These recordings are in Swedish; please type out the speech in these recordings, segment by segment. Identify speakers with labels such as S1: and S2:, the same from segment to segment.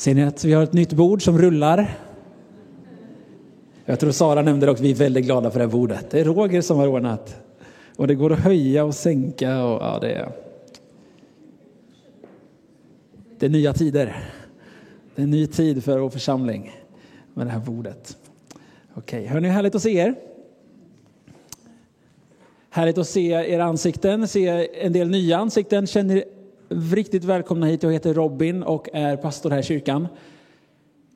S1: Ser ni att vi har ett nytt bord som rullar? Jag tror Sara nämnde det också, vi är väldigt glada för det här bordet. Det är Roger som har ordnat. Och det går att höja och sänka och ja, det är... Det är nya tider. Det är en ny tid för vår församling med det här bordet. Okej, hörni, härligt att se er. Härligt att se era ansikten, se en del nya ansikten. Känner riktigt välkomna hit. Jag heter Robin och är pastor här i kyrkan.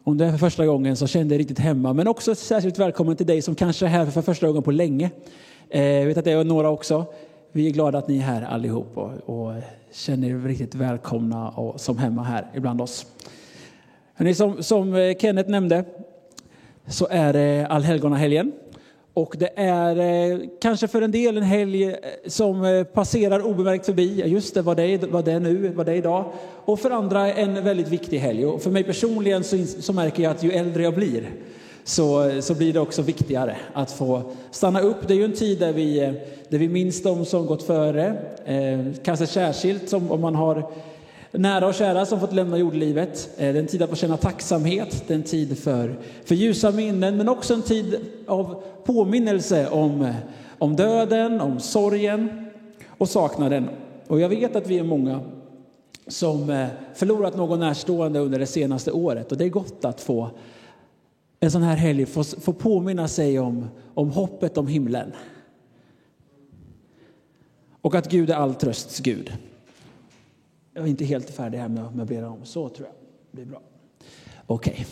S1: Om du är för första gången så känn dig riktigt hemma. Men också särskilt välkommen till dig som kanske är här för första gången på länge. Eh, jag vet att det är några också. Vi är glada att ni är här allihop och, och känner er riktigt välkomna och som hemma här ibland oss. Hörrni, som, som eh, Kenneth nämnde så är det allhelgonahelgen. Och det är eh, kanske för en del en helg eh, som eh, passerar obemärkt förbi. Just det, vad det vad det är nu, vad det är idag. Och för andra en väldigt viktig helg. Och för mig personligen så, så märker jag att ju äldre jag blir så, eh, så blir det också viktigare att få stanna upp. Det är ju en tid där vi, eh, där vi minns de som gått före. Eh, kanske särskilt som om man har nära och kära som fått lämna jordlivet. Eh, det är en tid att få känna tacksamhet, det är en tid för, för ljusa minnen, men också en tid av påminnelse om, om döden, om sorgen och saknaden. Och jag vet att vi är många som eh, förlorat någon närstående under det senaste året och det är gott att få en sån här helg få, få påminna sig om, om hoppet om himlen. Och att Gud är all trösts Gud. Jag är inte helt färdig här med att möblera om. Så tror jag. Det blir bra. Okej.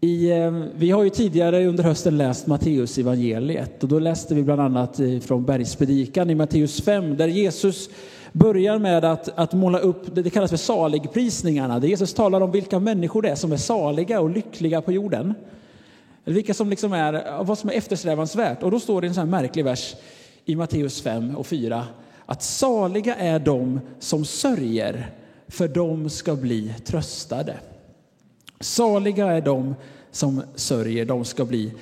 S1: Okay. Ehm, vi har ju tidigare under hösten läst Matteus evangeliet och då läste vi bland annat eh, från Bergspredikan i Matteus 5 där Jesus börjar med att, att måla upp, det kallas för saligprisningarna, där Jesus talar om vilka människor det är som är saliga och lyckliga på jorden. Vilka som liksom är, vad som är eftersträvansvärt. Och då står det en sån här märklig vers i Matteus 5 och 4 att saliga är de som sörjer, för de ska bli tröstade. Saliga är de som sörjer, de ska bli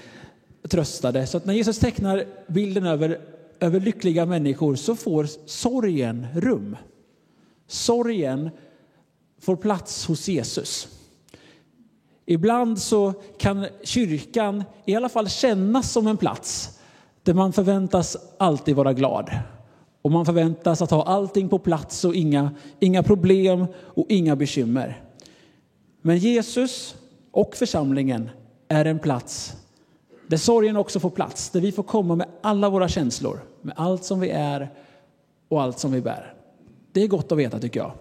S1: tröstade. Så att när Jesus tecknar bilden över, över lyckliga människor så får sorgen rum. Sorgen får plats hos Jesus. Ibland så kan kyrkan i alla fall kännas som en plats där man förväntas alltid vara glad. Och man förväntas att ha allting på plats och inga, inga problem och inga bekymmer. Men Jesus och församlingen är en plats där sorgen också får plats, där vi får komma med alla våra känslor, med allt som vi är och allt som vi bär. Det är gott att veta tycker jag.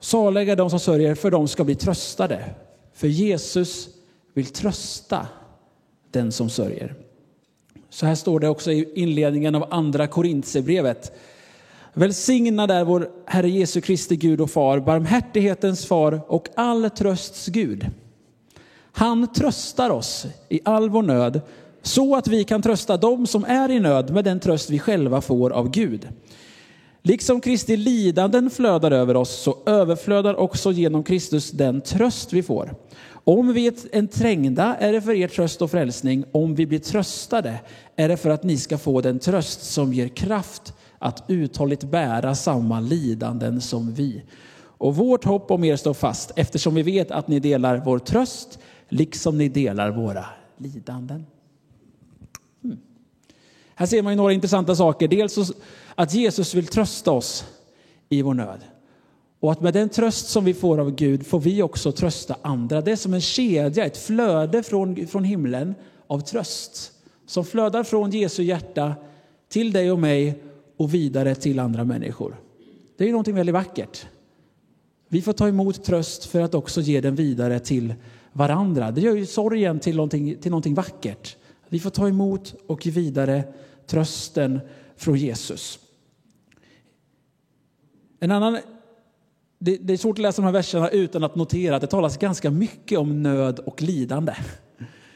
S1: Saliga de som sörjer, för de ska bli tröstade. För Jesus vill trösta den som sörjer. Så här står det också i inledningen av andra Korintierbrevet. Välsignad är vår Herre Jesu Kristi Gud och Far, barmhärtighetens far och all trösts Gud. Han tröstar oss i all vår nöd så att vi kan trösta dem som är i nöd med den tröst vi själva får av Gud. Liksom Kristi lidanden flödar över oss så överflödar också genom Kristus den tröst vi får. Om vi är trängda är det för er tröst och frälsning. Om vi blir tröstade är det för att ni ska få den tröst som ger kraft att uthålligt bära samma lidanden som vi. Och vårt hopp om er står fast eftersom vi vet att ni delar vår tröst liksom ni delar våra lidanden. Hmm. Här ser man ju några intressanta saker. Dels att Jesus vill trösta oss i vår nöd. Och att med den tröst som vi får av Gud får vi också trösta andra. Det är som en kedja, ett flöde från, från himlen av tröst. Som flödar från Jesu hjärta till dig och mig och vidare till andra människor. Det är någonting väldigt vackert. Vi får ta emot tröst för att också ge den vidare till varandra. Det gör ju sorgen till någonting, till någonting vackert. Vi får ta emot och ge vidare trösten från Jesus. En annan det, det, är svårt att läsa de här verserna utan att notera att det talas ganska mycket om nöd och lidande.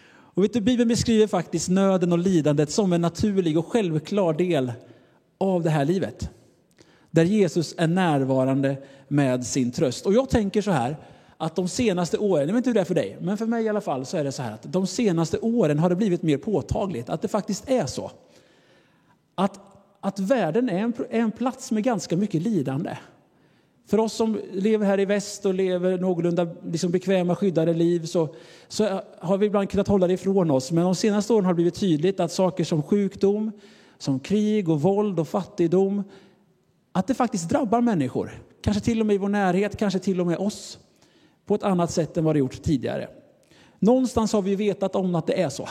S1: Och vet du, Bibeln beskriver faktiskt nöden och lidandet som en naturlig och självklar del av det här livet. Där Jesus är närvarande med sin tröst. Och jag tänker så här, att de senaste åren, jag vet inte hur det är för dig, men för mig i alla fall så är det så här att de senaste åren har det blivit mer påtagligt att det faktiskt är så. Att, att världen är en, är en plats med ganska mycket lidande. För oss som lever här i väst och lever någorlunda liksom bekväma, skyddade liv så, så har vi ibland kunnat hålla det ifrån oss. Men de senaste åren har det blivit tydligt att saker som sjukdom, som krig och våld och fattigdom, att det faktiskt drabbar människor. Kanske till och med i vår närhet, kanske till och med oss. På ett annat sätt än vad det gjort tidigare. Någonstans har vi vetat om att det är så.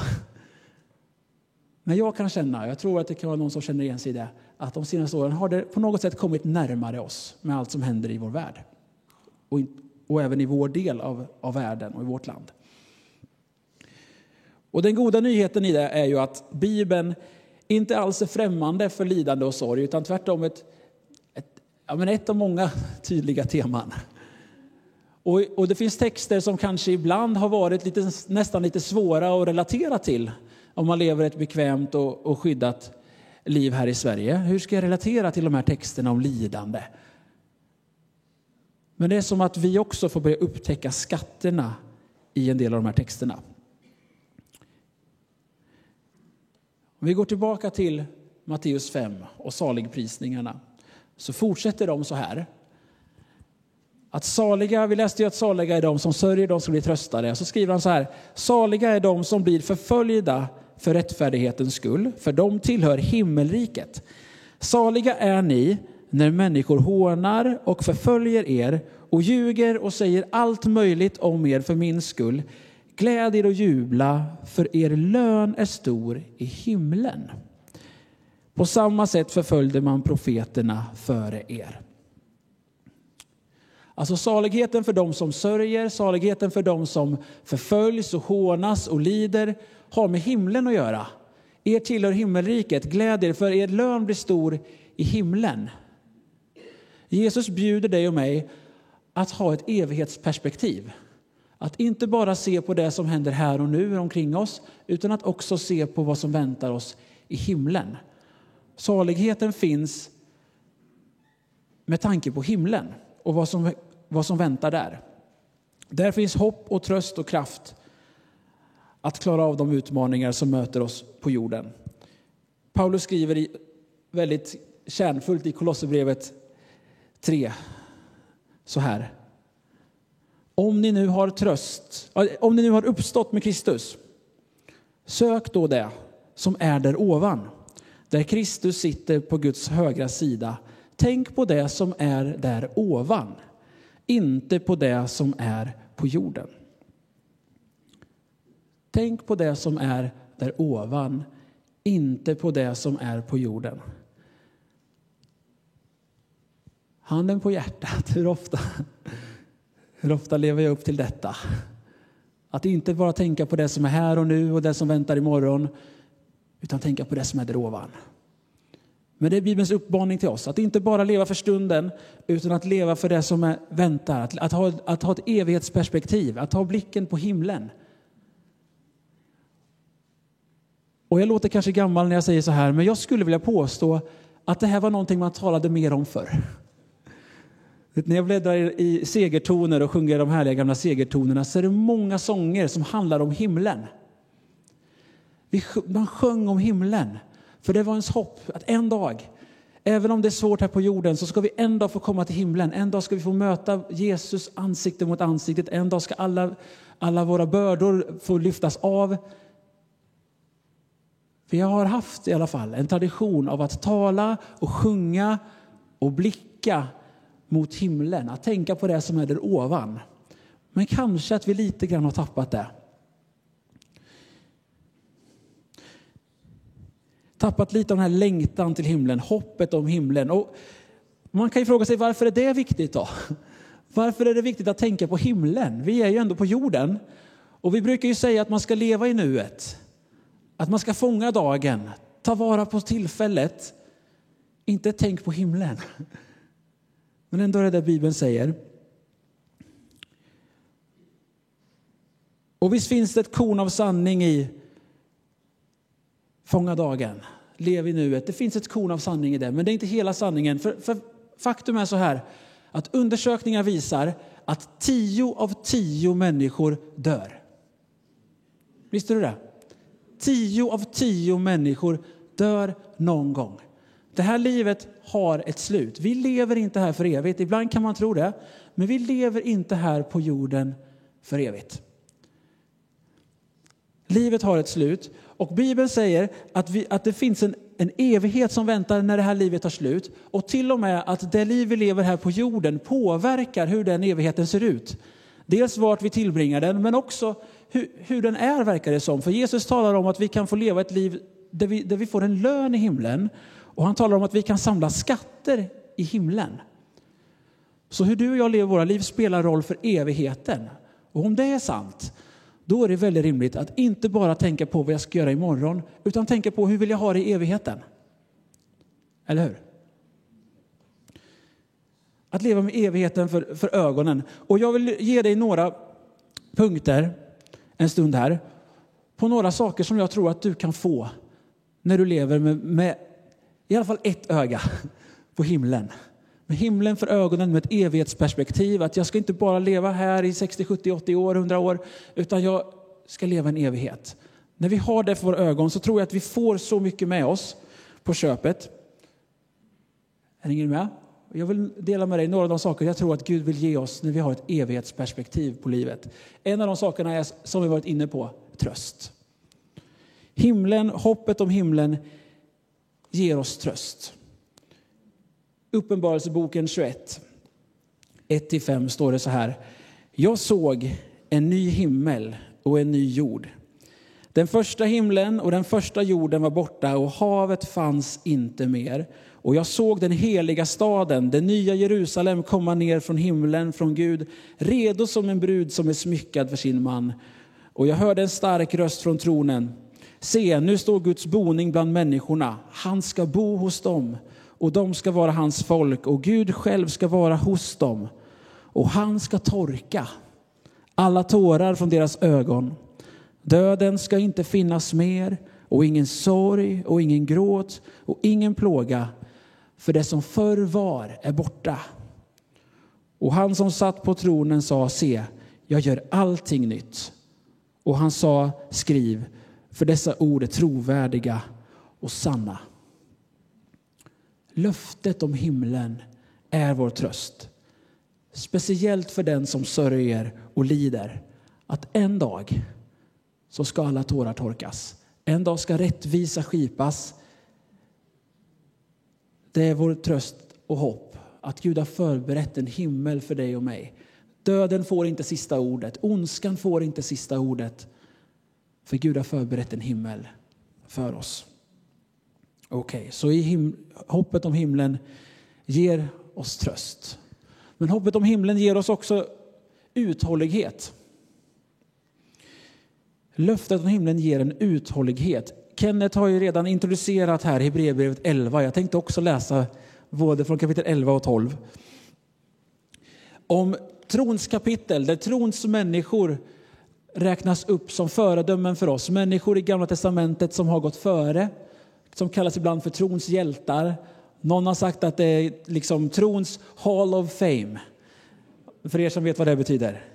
S1: Men jag kan känna, jag tror att det kan vara någon som känner igen sig i det, att de senaste åren har det på något sätt kommit närmare oss med allt som händer i vår värld. Och, och även i vår del av, av världen och i vårt land. Och den goda nyheten i det är ju att Bibeln inte alls är främmande för lidande och sorg, utan tvärtom ett, ett, ja, men ett av många tydliga teman. Och, och, det finns texter som kanske ibland har varit lite, nästan lite svåra att relatera till om man lever ett bekvämt och, och skyddat liv här i Sverige. Hur ska jag relatera till de här texterna om lidande? Men det är som att vi också får börja upptäcka skatterna i en del av de här texterna. Om vi går tillbaka till Matteus 5 och saligprisningarna så fortsätter de så här. Att saliga, vi läste ju att saliga är de som sörjer, de som blir tröstade. Så skriver han så här, saliga är de som blir förföljda för rättfärdighetens skull, för de tillhör himmelriket. Saliga är ni när människor hånar och förföljer er och ljuger och säger allt möjligt om er för min skull. Gläd er och jubla, för er lön är stor i himlen. På samma sätt förföljde man profeterna före er. Alltså saligheten för dem som sörjer, saligheten för dem som förföljs och hånas och lider har med himlen att göra. Er tillhör himmelriket, gläd er för er lön blir stor i himlen. Jesus bjuder dig och mig att ha ett evighetsperspektiv. Att inte bara se på det som händer här och nu omkring oss, utan att också se på vad som väntar oss i himlen. Saligheten finns med tanke på himlen och vad som, vad som väntar där. Där finns hopp och tröst och kraft att klara av de utmaningar som möter oss på jorden. Paulus skriver i, väldigt kärnfullt i Kolosserbrevet 3 så här. Om ni nu har tröst, om ni nu har uppstått med Kristus, sök då det som är där ovan, där Kristus sitter på Guds högra sida. Tänk på det som är där ovan, inte på det som är på jorden. Tänk på det som är där ovan, inte på det som är på jorden. Handen på hjärtat, hur ofta, hur ofta lever jag upp till detta? Att inte bara tänka på det som är här och nu och det som väntar imorgon, utan tänka på det som är där ovan. Men det är Bibelns uppmaning till oss, att inte bara leva för stunden, utan att leva för det som är, väntar. Att, att, ha, att ha ett evighetsperspektiv, att ha blicken på himlen. Och jag låter kanske gammal när jag säger så här, men jag skulle vilja påstå att det här var någonting man talade mer om förr. När jag bläddrar i segertoner och sjunger de härliga gamla segertonerna så är det många sånger som handlar om himlen. Man sjöng om himlen, för det var ens hopp att en dag, även om det är svårt här på jorden, så ska vi en dag få komma till himlen. En dag ska vi få möta Jesus ansikte mot ansiktet. En dag ska alla, alla våra bördor få lyftas av. Vi har haft i alla fall en tradition av att tala och sjunga och blicka mot himlen, att tänka på det som är där ovan. Men kanske att vi lite grann har tappat det. Tappat lite av den här längtan till himlen, hoppet om himlen. Och man kan ju fråga sig varför är det viktigt då? Varför är det viktigt att tänka på himlen? Vi är ju ändå på jorden. Och vi brukar ju säga att man ska leva i nuet. Att man ska fånga dagen, ta vara på tillfället. Inte tänk på himlen. Men ändå är det det Bibeln säger. Och visst finns det ett korn av sanning i fånga dagen, lev i nuet. Det finns ett korn av sanning i det, men det är inte hela sanningen. För, för faktum är så här att undersökningar visar att tio av tio människor dör. Visste du det? Tio av tio människor dör någon gång. Det här livet har ett slut. Vi lever inte här för evigt. Ibland kan man tro det. Men vi lever inte här på jorden för evigt. Livet har ett slut. Och Bibeln säger att, vi, att det finns en, en evighet som väntar när det här livet tar slut. Och till och med att det liv vi lever här på jorden påverkar hur den evigheten ser ut. Dels vart vi tillbringar den, men också hur, hur den är, verkar det som. För Jesus talar om att vi kan få leva ett liv där vi, där vi får en lön i himlen. Och han talar om att vi kan samla skatter i himlen. Så hur du och jag lever våra liv spelar roll för evigheten. Och om det är sant, då är det väldigt rimligt att inte bara tänka på vad jag ska göra imorgon, utan tänka på hur vill jag ha det i evigheten. Eller hur? Att leva med evigheten för, för ögonen. Och jag vill ge dig några punkter en stund här på några saker som jag tror att du kan få när du lever med, med i alla fall ett öga på himlen. Med himlen för ögonen, med ett evighetsperspektiv. Att jag ska inte bara leva här i 60, 70, 80 år, 100 år, utan jag ska leva en evighet. När vi har det för våra ögon så tror jag att vi får så mycket med oss på köpet. Är ni med? Jag vill dela med dig några av de saker jag tror att Gud vill ge oss när vi har ett evighetsperspektiv på livet. En av de sakerna är, som vi varit inne på, tröst. Himlen, hoppet om himlen ger oss tröst. Uppenbarelseboken 21, 1-5 står det så här. Jag såg en ny himmel och en ny jord. Den första himlen och den första jorden var borta och havet fanns inte mer. Och jag såg den heliga staden, det nya Jerusalem, komma ner från himlen, från Gud, redo som en brud som är smyckad för sin man. Och jag hörde en stark röst från tronen. Se, nu står Guds boning bland människorna. Han ska bo hos dem och de ska vara hans folk och Gud själv ska vara hos dem. Och han ska torka alla tårar från deras ögon. Döden ska inte finnas mer och ingen sorg och ingen gråt och ingen plåga för det som förr var är borta. Och han som satt på tronen sa, se, jag gör allting nytt. Och han sa, skriv, för dessa ord är trovärdiga och sanna. Löftet om himlen är vår tröst. Speciellt för den som sörjer och lider. Att en dag så ska alla tårar torkas. En dag ska rättvisa skipas. Det är vår tröst och hopp att Gud har förberett en himmel för dig och mig. Döden får inte sista ordet, ondskan får inte sista ordet. För Gud har förberett en himmel för oss. Okej, okay, så i hoppet om himlen ger oss tröst. Men hoppet om himlen ger oss också uthållighet. Löftet om himlen ger en uthållighet. Kenneth har ju redan introducerat här Hebreerbrevet 11. Jag tänkte också läsa både från kapitel 11 och 12. Om trons kapitel, där trons människor räknas upp som föredömen för oss. Människor i Gamla testamentet som har gått före, som kallas ibland för trons hjältar. Någon har sagt att det är liksom trons Hall of Fame. För er som vet vad det betyder.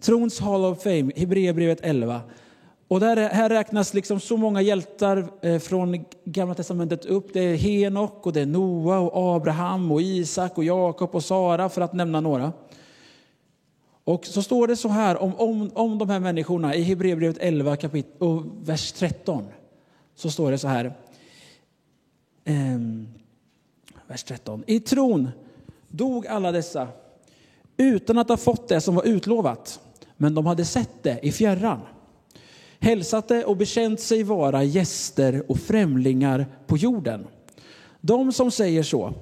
S1: Trons Hall of Fame, Hebreerbrevet 11. Och där, här räknas liksom så många hjältar eh, från Gamla testamentet upp. Det är Henok, och det är Noa, och Abraham, och Isak, och Jakob och Sara för att nämna några. Och så står det så här om, om, om de här människorna i Hebreerbrevet 11 kapit- och vers 13. Så står det så här. Ehm, vers 13. I tron dog alla dessa utan att ha fått det som var utlovat. Men de hade sett det i fjärran. Hälsat det och bekänt sig vara gäster och främlingar på jorden. De som säger så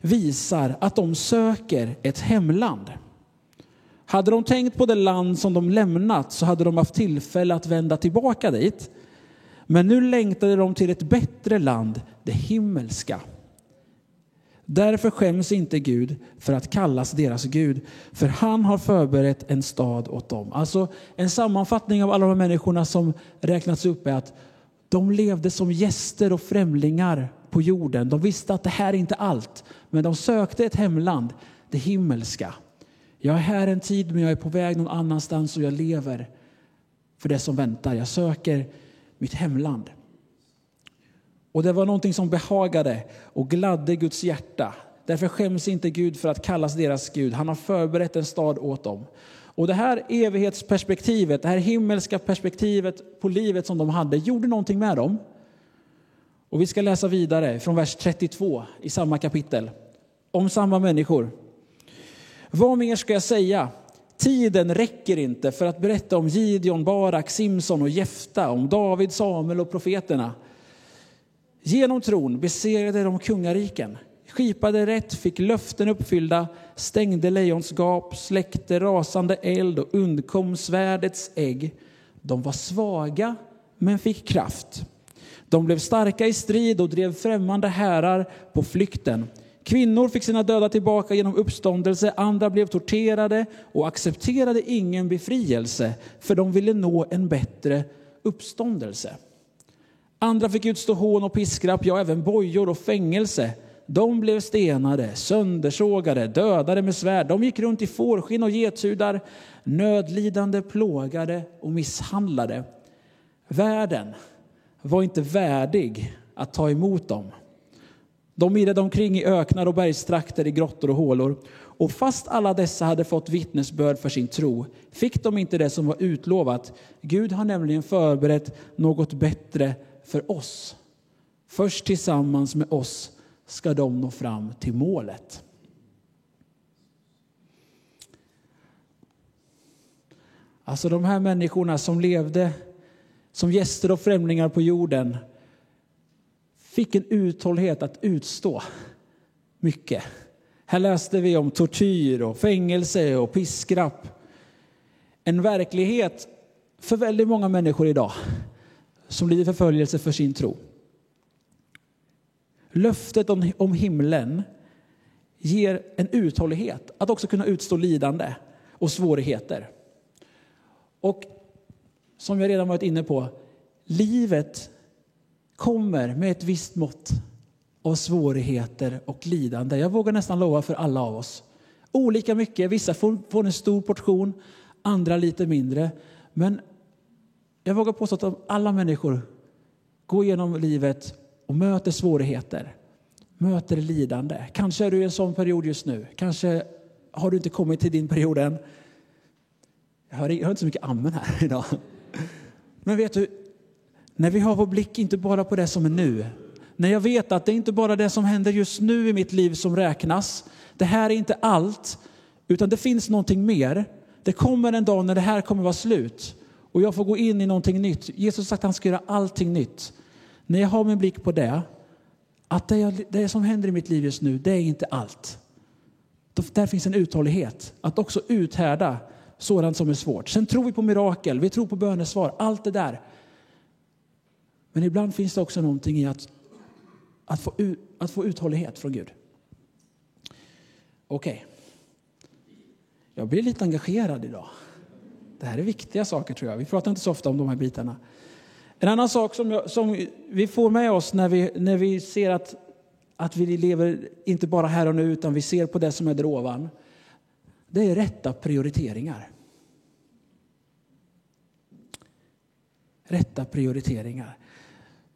S1: visar att de söker ett hemland. Hade de tänkt på det land som de lämnat så hade de haft tillfälle att vända tillbaka dit. Men nu längtade de till ett bättre land, det himmelska. Därför skäms inte Gud för att kallas deras Gud, för han har förberett en stad åt dem. Alltså en sammanfattning av alla de här människorna som räknats upp är att de levde som gäster och främlingar på jorden. De visste att det här är inte allt, men de sökte ett hemland, det himmelska. Jag är här en tid, men jag är på väg någon annanstans och jag lever för det som väntar. Jag söker mitt hemland. Och det var någonting som behagade och gladde Guds hjärta. Därför skäms inte Gud för att kallas deras Gud. Han har förberett en stad åt dem. Och det här evighetsperspektivet, det här himmelska perspektivet på livet som de hade, gjorde någonting med dem. Och vi ska läsa vidare från vers 32 i samma kapitel. Om samma människor. Vad mer ska jag säga? Tiden räcker inte för att berätta om Gideon, Barak, Simson och Jefta, om David, Samuel och profeterna. Genom tron besegrade de kungariken, skipade rätt, fick löften uppfyllda, stängde lejons gap, släckte rasande eld och undkom svärdets ägg. De var svaga men fick kraft. De blev starka i strid och drev främmande härar på flykten. Kvinnor fick sina döda tillbaka genom uppståndelse, andra blev torterade och accepterade ingen befrielse, för de ville nå en bättre uppståndelse. Andra fick utstå hån och piskrapp, ja, även bojor och fängelse. De blev stenade, söndersågade, dödade med svärd. De gick runt i fårskinn och getsudar, nödlidande, plågade och misshandlade. Världen var inte värdig att ta emot dem. De irrade omkring i öknar och bergstrakter, i grottor och hålor. Och fast alla dessa hade fått vittnesbörd för sin tro fick de inte det som var utlovat. Gud har nämligen förberett något bättre för oss. Först tillsammans med oss ska de nå fram till målet. Alltså de här människorna som levde som gäster och främlingar på jorden fick en uthållighet att utstå mycket. Här läste vi om tortyr och fängelse och piskrapp. En verklighet för väldigt många människor idag som lider förföljelse för sin tro. Löftet om, om himlen ger en uthållighet att också kunna utstå lidande och svårigheter. Och som jag redan varit inne på, livet kommer med ett visst mått av svårigheter och lidande. Jag vågar nästan lova för alla av oss. Olika mycket, vissa får, får en stor portion, andra lite mindre. Men jag vågar påstå att alla människor går igenom livet och möter svårigheter, möter lidande. Kanske är du i en sån period just nu. Kanske har du inte kommit till din period än. Jag hör, jag hör inte så mycket amen här idag. Men vet du, när vi har vår blick inte bara på det som är nu, när jag vet att det är inte bara det som händer just nu i mitt liv som räknas, det här är inte allt, utan det finns någonting mer. Det kommer en dag när det här kommer vara slut och jag får gå in i någonting nytt. Jesus har sagt att han ska göra allting nytt. När jag har min blick på det, att det, jag, det som händer i mitt liv just nu, det är inte allt. Där finns en uthållighet, att också uthärda sådant som är svårt. Sen tror vi på mirakel, vi tror på bönesvar, allt det där. Men ibland finns det också någonting i att, att, få, att få uthållighet från Gud. Okej. Okay. Jag blir lite engagerad idag. Det här är viktiga saker tror jag. Vi pratar inte så ofta om de här bitarna. En annan sak som, jag, som vi får med oss när vi, när vi ser att, att vi lever inte bara här och nu utan vi ser på det som är där ovan. Det är rätta prioriteringar. Rätta prioriteringar.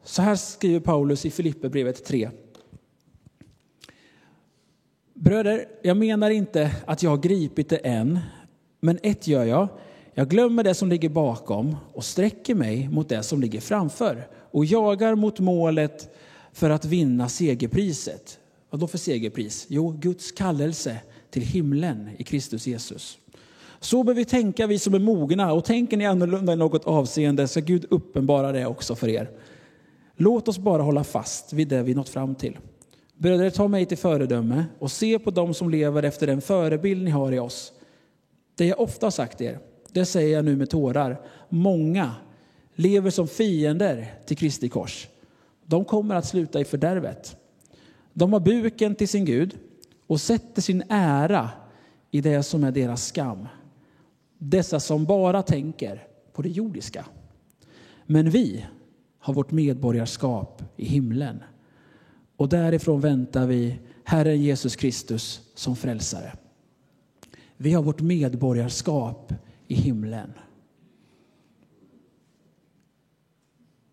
S1: Så här skriver Paulus i Filipperbrevet 3. Bröder, jag menar inte att jag har gripit det än, men ett gör jag. Jag glömmer det som ligger bakom och sträcker mig mot det som ligger framför och jagar mot målet för att vinna segerpriset. Vad då för segerpris? Jo, Guds kallelse till himlen i Kristus Jesus. Så bör vi tänka, vi som är mogna, och tänker ni annorlunda i något avseende så Gud uppenbara det också för er. Låt oss bara hålla fast vid det vi nått fram till. Bröder, ta mig till föredöme och se på dem som lever efter den förebild ni har i oss. Det jag ofta har sagt er, det säger jag nu med tårar. Många lever som fiender till Kristi kors. De kommer att sluta i fördärvet. De har buken till sin Gud och sätter sin ära i det som är deras skam. Dessa som bara tänker på det jordiska. Men vi har vårt medborgarskap i himlen. Och därifrån väntar vi Herren Jesus Kristus som frälsare. Vi har vårt medborgarskap i himlen.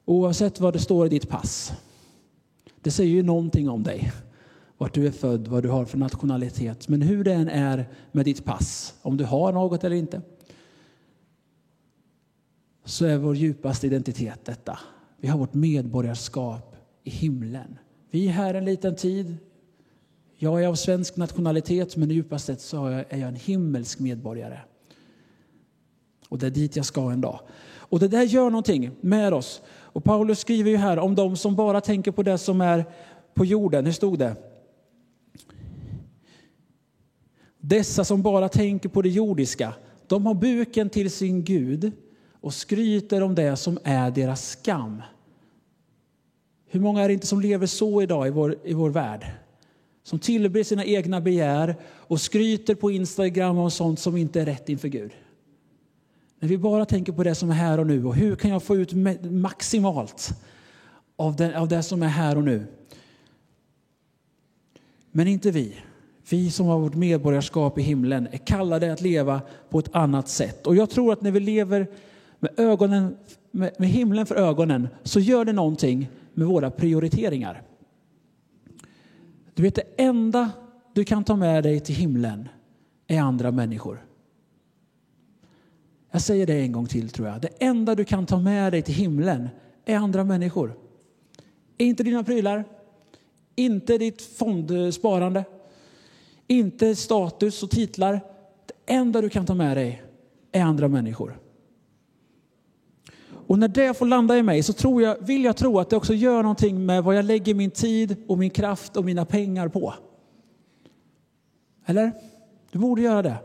S1: Oavsett vad det står i ditt pass, Det säger ju någonting om dig. Vart du är född, vad du har för nationalitet. Men hur det än är med ditt pass, om du har något eller inte, så är vår djupaste identitet detta. Vi har vårt medborgarskap i himlen. Vi är här en liten tid. Jag är av svensk nationalitet, men djupast sett så är jag en himmelsk medborgare. Och det är dit jag ska en dag. Och det där gör någonting med oss. Och Paulus skriver ju här om de som bara tänker på det som är på jorden. Hur stod det? Dessa som bara tänker på det jordiska, de har buken till sin Gud och skryter om det som är deras skam. Hur många är det inte som lever så idag i vår, i vår värld? Som tillber sina egna begär och skryter på Instagram om sånt som inte är rätt inför Gud. När vi bara tänker på det som är här och nu och hur kan jag få ut maximalt av det, av det som är här och nu. Men inte vi. Vi som har vårt medborgarskap i himlen är kallade att leva på ett annat sätt. Och jag tror att när vi lever med, ögonen, med, med himlen för ögonen så gör det någonting med våra prioriteringar. Du vet, det enda du kan ta med dig till himlen är andra människor. Jag säger det en gång till tror jag. Det enda du kan ta med dig till himlen är andra människor. Inte dina prylar, inte ditt fondsparande, inte status och titlar. Det enda du kan ta med dig är andra människor. Och när det får landa i mig så tror jag, vill jag tro att det också gör någonting med vad jag lägger min tid och min kraft och mina pengar på. Eller? Du borde göra det.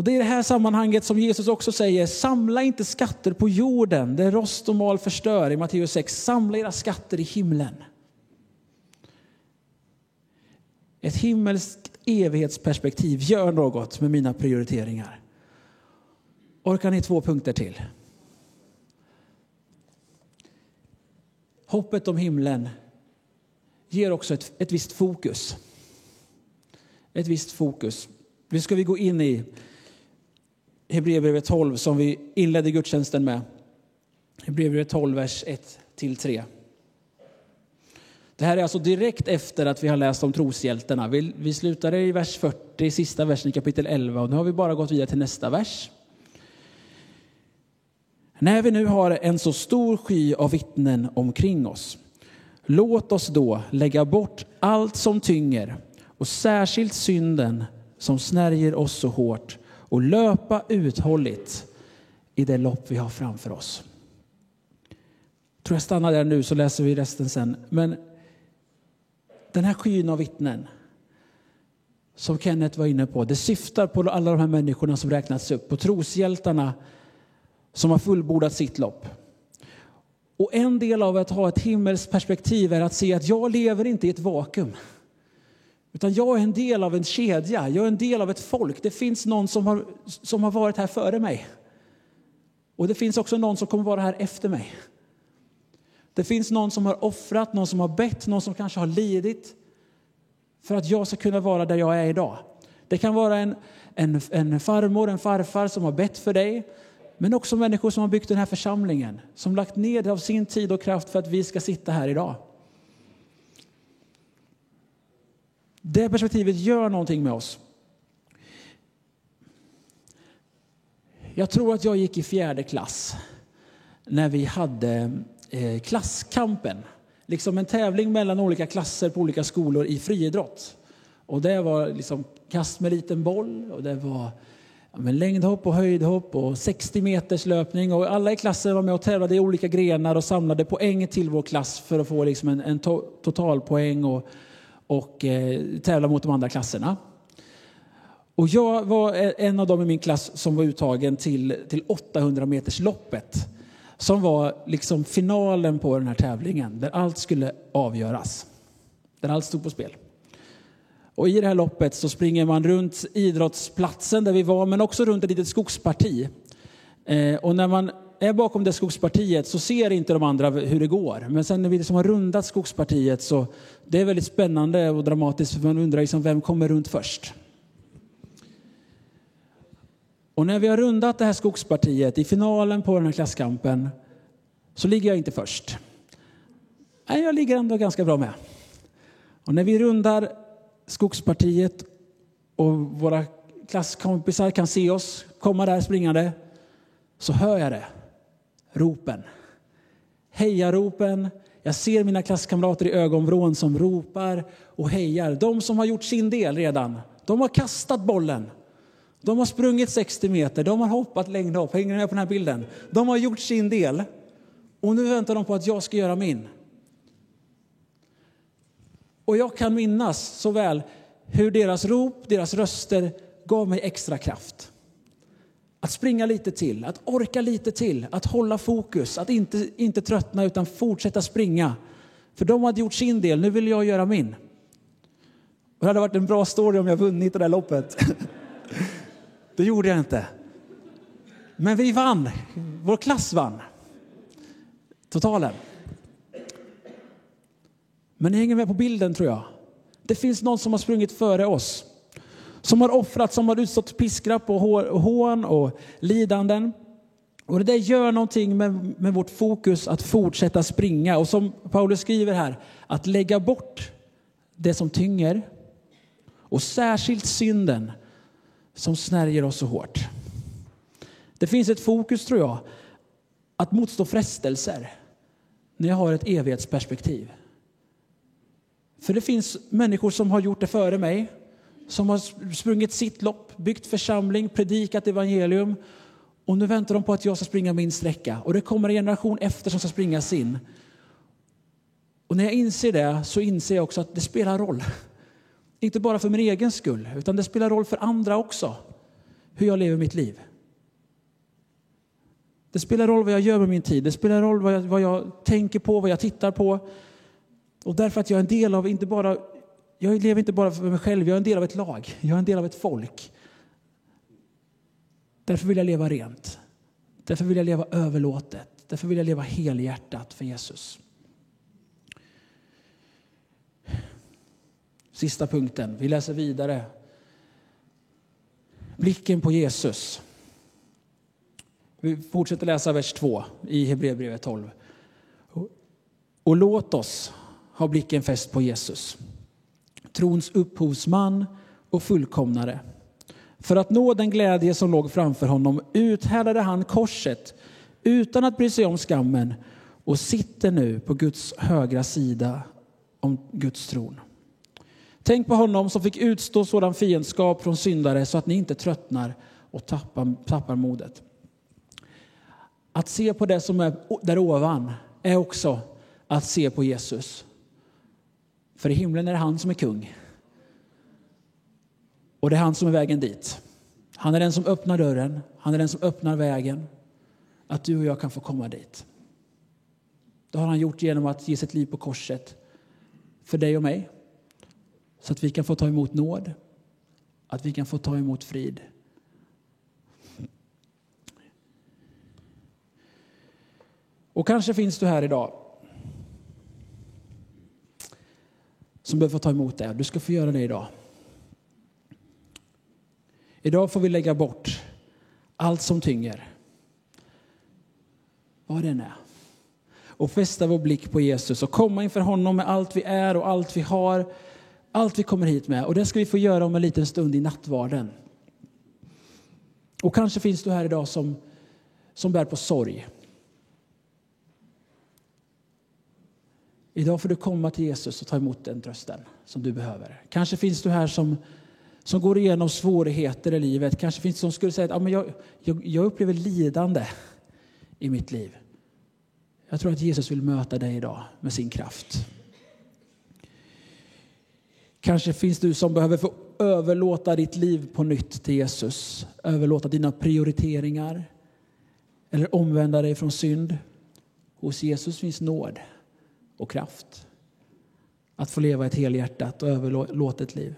S1: Och Det är i det här sammanhanget som Jesus också säger, samla inte skatter på jorden där rost och mal förstör i Matteus 6. Samla era skatter i himlen. Ett himmelskt evighetsperspektiv gör något med mina prioriteringar. Orkar ni två punkter till? Hoppet om himlen ger också ett, ett visst fokus. Ett visst fokus. Nu ska vi gå in i Hebreerbrevet 12 som vi inledde gudstjänsten med. Hebreerbrevet 12, vers 1-3. Det här är alltså direkt efter att vi har läst om troshjältarna. Vi, vi slutade i vers 40, sista versen i kapitel 11 och nu har vi bara gått vidare till nästa vers. När vi nu har en så stor sky av vittnen omkring oss, låt oss då lägga bort allt som tynger och särskilt synden som snärjer oss så hårt och löpa uthålligt i det lopp vi har framför oss. Jag tror jag stannar där nu så läser vi resten sen. Men den här skyn av vittnen som Kenneth var inne på, det syftar på alla de här människorna som räknats upp, på troshjältarna som har fullbordat sitt lopp. Och en del av att ha ett himmelskt perspektiv är att se att jag lever inte i ett vakuum. Utan jag är en del av en kedja, jag är en del av ett folk. Det finns någon som har, som har varit här före mig. Och det finns också någon som kommer vara här efter mig. Det finns någon som har offrat, någon som har bett, någon som kanske har lidit för att jag ska kunna vara där jag är idag. Det kan vara en, en, en farmor, en farfar som har bett för dig, men också människor som har byggt den här församlingen, som lagt ned av sin tid och kraft för att vi ska sitta här idag. Det perspektivet gör någonting med oss. Jag tror att jag gick i fjärde klass när vi hade eh, klasskampen. Liksom en tävling mellan olika klasser på olika skolor i friidrott. Och det var liksom kast med liten boll och det var ja, men längdhopp och höjdhopp och 60 meters löpning. Och alla i klassen var med och tävlade i olika grenar och samlade poäng till vår klass för att få liksom en, en to totalpoäng och, och eh, tävla mot de andra klasserna. Och jag var e-, en av dem i min klass som var uttagen till, till 800 meters loppet som var liksom finalen på den här tävlingen där allt skulle avgöras. Där allt stod på spel. Och I det här loppet så springer man runt idrottsplatsen där vi var, men också runt ett litet skogsparti. Eh, och när man är bakom det skogspartiet så ser inte de andra hur det går. Men sen när vi liksom har rundat skogspartiet så det är väldigt spännande och dramatiskt för man undrar liksom vem kommer runt först. Och när vi har rundat det här skogspartiet i finalen på den här klasskampen så ligger jag inte först. Nej, jag ligger ändå ganska bra med. Och när vi rundar skogspartiet och våra klasskompisar kan se oss komma där springande så hör jag det. Ropen. Hejaropen. Jag ser mina klasskamrater i ögonvrån som ropar och hejar. De som har gjort sin del redan. De har kastat bollen. De har sprungit 60 meter, de har hoppat längdhopp. Hänger ni med på den här bilden? De har gjort sin del och nu väntar de på att jag ska göra min. Och jag kan minnas så väl hur deras rop, deras röster gav mig extra kraft. Att springa lite till, att orka lite till, att hålla fokus, att inte, inte tröttna utan fortsätta springa. För de hade gjort sin del, nu vill jag göra min. Och det hade varit en bra story om jag vunnit det där loppet. Det gjorde jag inte. Men vi vann. Vår klass vann. Totalen. Men ni hänger med på bilden tror jag. Det finns någon som har sprungit före oss. Som har offrat, som har utstått piskrapp och hån och lidanden. Och det där gör någonting med, med vårt fokus att fortsätta springa. Och som Paulus skriver här, att lägga bort det som tynger och särskilt synden som snärjer oss så hårt. Det finns ett fokus, tror jag, att motstå frestelser när jag har ett evighetsperspektiv. För det finns människor som har gjort det före mig, som har sprungit sitt lopp, byggt församling, predikat evangelium och nu väntar de på att jag ska springa min sträcka. Och det kommer en generation efter som ska springa sin. Och när jag inser det så inser jag också att det spelar roll. Inte bara för min egen skull, utan det spelar roll för andra också. Hur jag lever mitt liv. Det spelar roll vad jag gör med min tid, det spelar roll vad jag, vad jag tänker på, vad jag tittar på. Och därför att jag är en del av, inte bara, jag lever inte bara för mig själv, jag är en del av ett lag, jag är en del av ett folk. Därför vill jag leva rent. Därför vill jag leva överlåtet. Därför vill jag leva helhjärtat för Jesus. Sista punkten. Vi läser vidare. Blicken på Jesus. Vi fortsätter läsa vers 2 i Hebreerbrevet 12. Och låt oss ha blicken fäst på Jesus, trons upphovsman och fullkomnare. För att nå den glädje som låg framför honom uthärdade han korset utan att bry sig om skammen och sitter nu på Guds högra sida om Guds tron. Tänk på honom som fick utstå sådan fiendskap från syndare så att ni inte tröttnar och tappar, tappar modet. Att se på det som är där ovan är också att se på Jesus. För i himlen är det han som är kung. Och det är han som är vägen dit. Han är den som öppnar dörren, han är den som öppnar vägen. Att du och jag kan få komma dit. Det har han gjort genom att ge sitt liv på korset för dig och mig. Så att vi kan få ta emot nåd, att vi kan få ta emot frid. Och kanske finns du här idag som behöver få ta emot det. Du ska få göra det idag. Idag får vi lägga bort allt som tynger. Vad det än är. Och fästa vår blick på Jesus och komma inför honom med allt vi är och allt vi har allt vi kommer hit med. Och det ska vi få göra om en liten stund i nattvarden. Och kanske finns du här idag som, som bär på sorg. Idag får du komma till Jesus och ta emot den trösten som du behöver. Kanske finns du här som, som går igenom svårigheter i livet. Kanske finns det som skulle säga att ja, men jag, jag, jag upplever lidande i mitt liv. Jag tror att Jesus vill möta dig idag med sin kraft. Kanske finns du som behöver få överlåta ditt liv på nytt till Jesus. Överlåta dina prioriteringar eller omvända dig från synd. Hos Jesus finns nåd och kraft att få leva ett helhjärtat och överlåtet liv.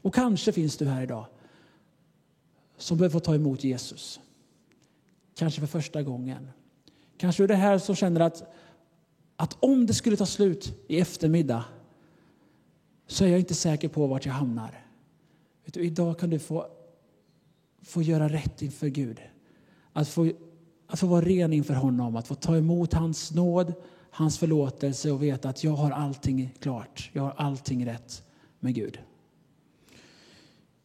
S1: Och kanske finns du här idag som behöver få ta emot Jesus. Kanske för första gången. Kanske är det här som känner att, att om det skulle ta slut i eftermiddag så är jag inte säker på vart jag hamnar. Du, idag kan du få, få göra rätt inför Gud. Att få att få vara ren inför honom, att få ta emot hans nåd, hans förlåtelse och veta att jag har allting klart, jag har allting rätt med Gud.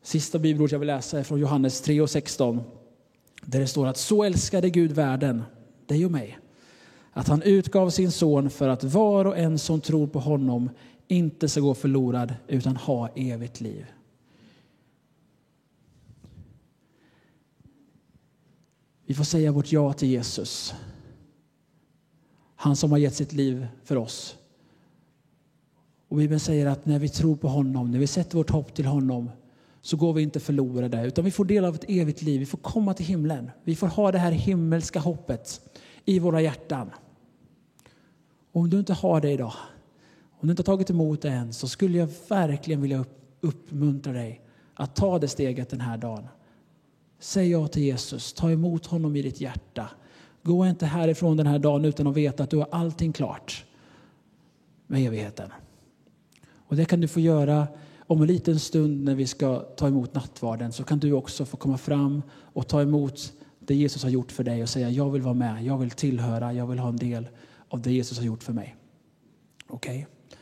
S1: Sista bibelord jag vill läsa är från Johannes 3 och 16. Där det står att så älskade Gud världen, dig och mig, att han utgav sin son för att var och en som tror på honom inte ska gå förlorad utan ha evigt liv. Vi får säga vårt ja till Jesus. Han som har gett sitt liv för oss. Och Bibeln säger att när vi tror på honom, när vi sätter vårt hopp till honom så går vi inte förlorade utan vi får del av ett evigt liv. Vi får komma till himlen. Vi får ha det här himmelska hoppet i våra hjärtan. Och om du inte har det idag, om du inte har tagit emot det än så skulle jag verkligen vilja uppmuntra dig att ta det steget den här dagen. Säg ja till Jesus, ta emot honom i ditt hjärta. Gå inte härifrån den här dagen utan att veta att du har allting klart med evigheten. Och det kan du få göra om en liten stund när vi ska ta emot nattvarden så kan du också få komma fram och ta emot det Jesus har gjort för dig och säga jag vill vara med, jag vill tillhöra, jag vill ha en del av det Jesus har gjort för mig. Okej? Okay?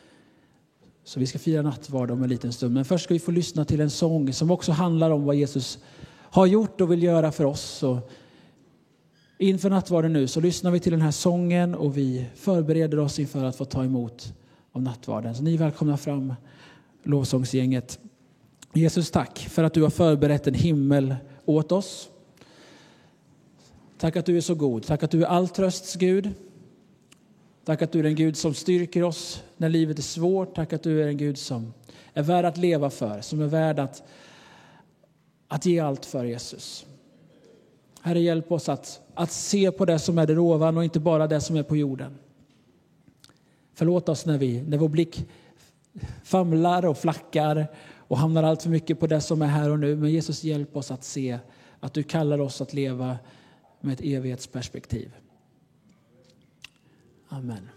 S1: Så vi ska fira nattvard om en liten stund. Men först ska vi få lyssna till en sång som också handlar om vad Jesus har gjort och vill göra för oss. Och inför nattvarden nu så lyssnar vi till den här sången och vi förbereder oss inför att få ta emot av nattvarden. Så ni är välkomna fram, lovsångsgänget. Jesus, tack för att du har förberett en himmel åt oss. Tack att du är så god. Tack att du är all trösts Gud. Tack att du är en Gud som styrker oss när livet är svårt. Tack att du är en Gud som är värd att leva för, som är värd att, att ge allt för Jesus. Herre, hjälp oss att, att se på det som är där ovan och inte bara det som är på jorden. Förlåt oss när, vi, när vår blick famlar och flackar och hamnar allt för mycket på det som är här och nu. Men Jesus, hjälp oss att se att du kallar oss att leva med ett evighetsperspektiv. Amen.